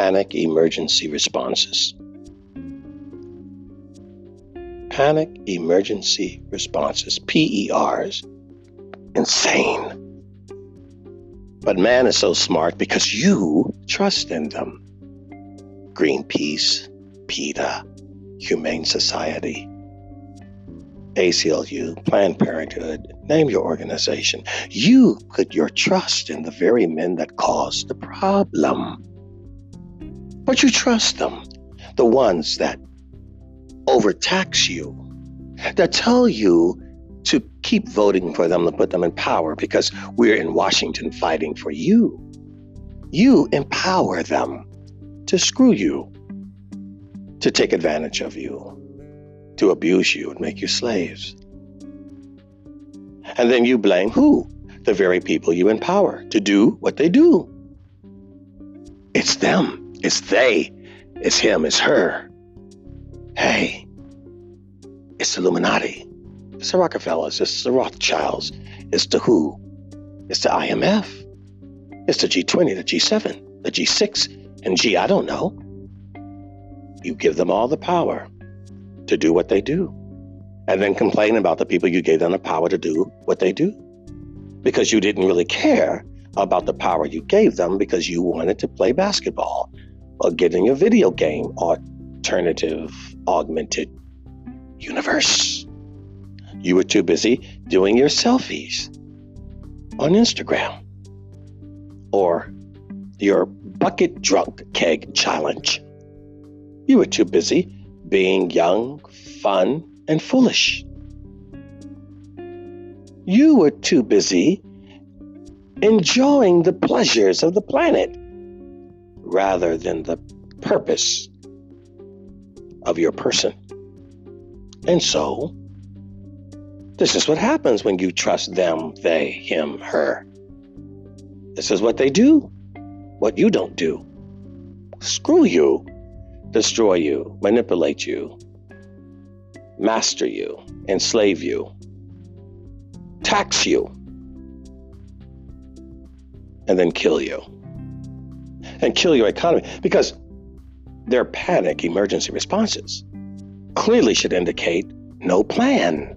panic emergency responses. Panic emergency responses, PERs. Insane. But man is so smart because you trust in them. Greenpeace, PETA, Humane Society, ACLU, Planned Parenthood, name your organization. You put your trust in the very men that caused the problem. But you trust them, the ones that overtax you, that tell you to keep voting for them to put them in power because we're in Washington fighting for you. You empower them to screw you, to take advantage of you, to abuse you and make you slaves. And then you blame who? The very people you empower to do what they do. It's them, it's they, it's him, it's her. Hey, it's Illuminati. It's the Rockefellers, it's the Rothschilds, it's the WHO, it's the IMF, it's the G20, the G7, the G6, and G, I don't know. You give them all the power to do what they do, and then complain about the people you gave them the power to do what they do. Because you didn't really care about the power you gave them because you wanted to play basketball or in your video game alternative augmented universe. You were too busy doing your selfies on Instagram or your bucket drunk keg challenge. You were too busy being young, fun, and foolish. You were too busy enjoying the pleasures of the planet rather than the purpose of your person. And so, this is what happens when you trust them, they, him, her. This is what they do, what you don't do. Screw you, destroy you, manipulate you, master you, enslave you, tax you, and then kill you. And kill your economy because their panic emergency responses clearly should indicate no plan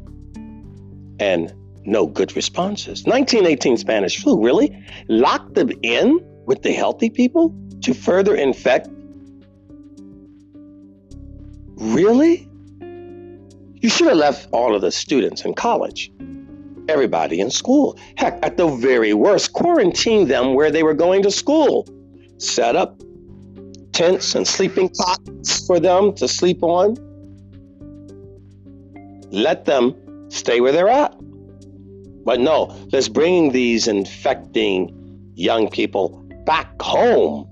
and no good responses. 1918 Spanish flu, really? Lock them in with the healthy people to further infect? Really? You should have left all of the students in college, everybody in school. Heck, at the very worst, quarantine them where they were going to school. Set up tents and sleeping cots for them to sleep on. Let them stay where they're at. But no, let's bring these infecting young people back home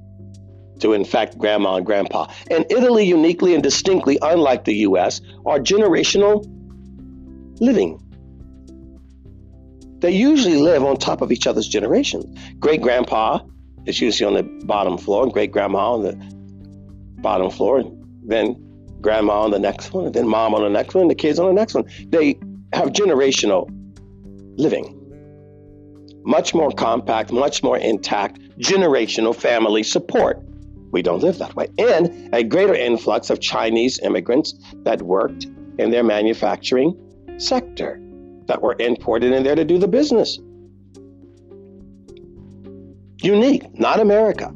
to infect grandma and grandpa. And Italy, uniquely and distinctly, unlike the US, are generational living. They usually live on top of each other's generations. Great grandpa is usually on the bottom floor, and great grandma on the bottom floor, and then grandma on the next one, and then mom on the next one, and the kids on the next one. They have generational living. Much more compact, much more intact, generational family support. We don't live that way. And a greater influx of Chinese immigrants that worked in their manufacturing sector, that were imported in there to do the business. Unique, not America.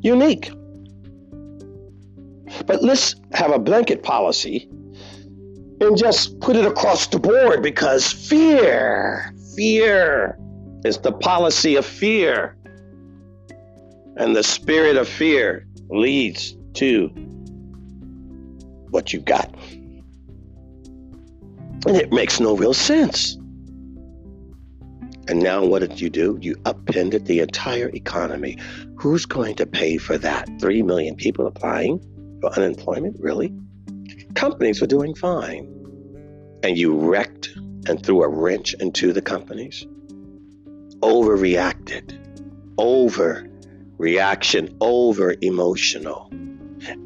Unique. But let's have a blanket policy and just put it across the board because fear, fear is the policy of fear. And the spirit of fear leads to what you got. And it makes no real sense. And now what did you do? You upended the entire economy. Who's going to pay for that? Three million people applying for unemployment? Really? companies were doing fine. And you wrecked and threw a wrench into the companies. Overreacted, over reaction, over emotional.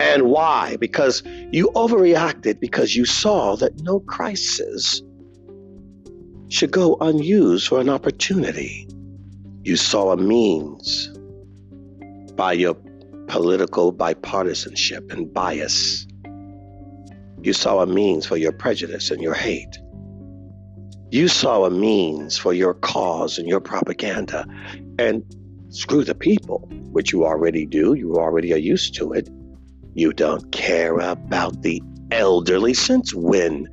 And why? Because you overreacted because you saw that no crisis should go unused for an opportunity. You saw a means by your political bipartisanship and bias. You saw a means for your prejudice and your hate. You saw a means for your cause and your propaganda. And screw the people, which you already do, you already are used to it. You don't care about the elderly. Since when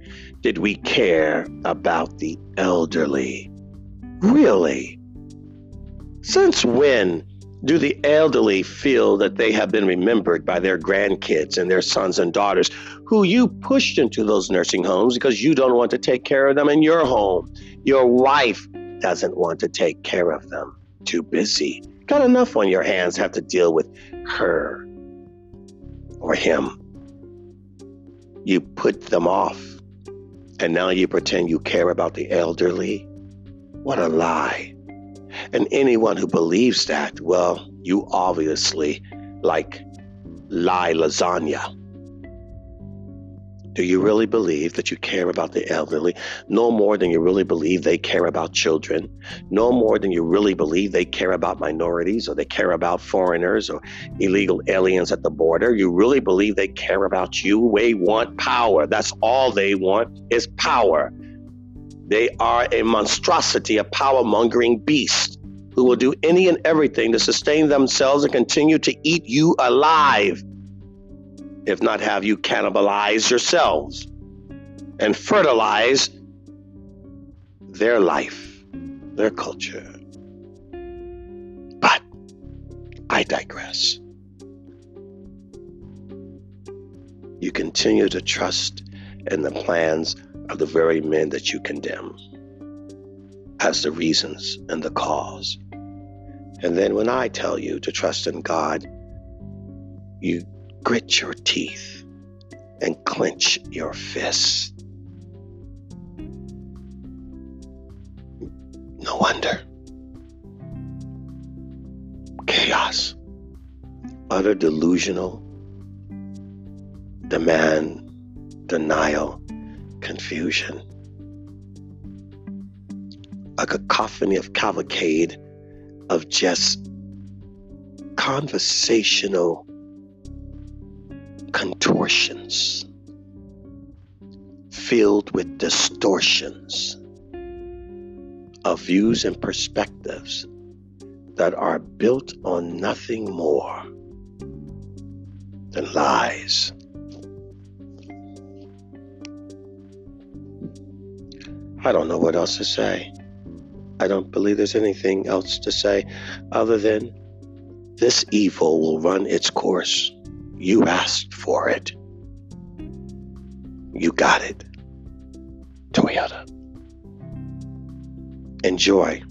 did we care about the elderly? Really? Since when do the elderly feel that they have been remembered by their grandkids and their sons and daughters who you pushed into those nursing homes because you don't want to take care of them in your home? Your wife doesn't want to take care of them. Too busy. Got enough on your hands, have to deal with her or him. You put them off, and now you pretend you care about the elderly. What a lie. And anyone who believes that, well, you obviously like lie lasagna. Do you really believe that you care about the elderly no more than you really believe they care about children? No more than you really believe they care about minorities or they care about foreigners or illegal aliens at the border? You really believe they care about you? They want power. That's all they want is power. They are a monstrosity, a power mongering beast who will do any and everything to sustain themselves and continue to eat you alive, if not have you cannibalize yourselves and fertilize their life, their culture. But I digress. You continue to trust in the plans of the very men that you condemn as the reasons and the cause. And then when I tell you to trust in God, you grit your teeth and clench your fists. No wonder. Chaos, utter delusional, demand, denial, confusion, a cacophony of cavalcade of just conversational contortions filled with distortions of views and perspectives that are built on nothing more than lies. I don't know what else to say. I don't believe there's anything else to say other than this evil will run its course. You asked for it. You got it. Toyota. Enjoy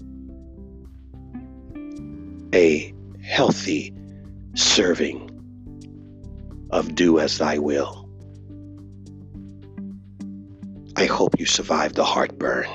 a healthy serving of do as thy will. I hope you survive the heartburn.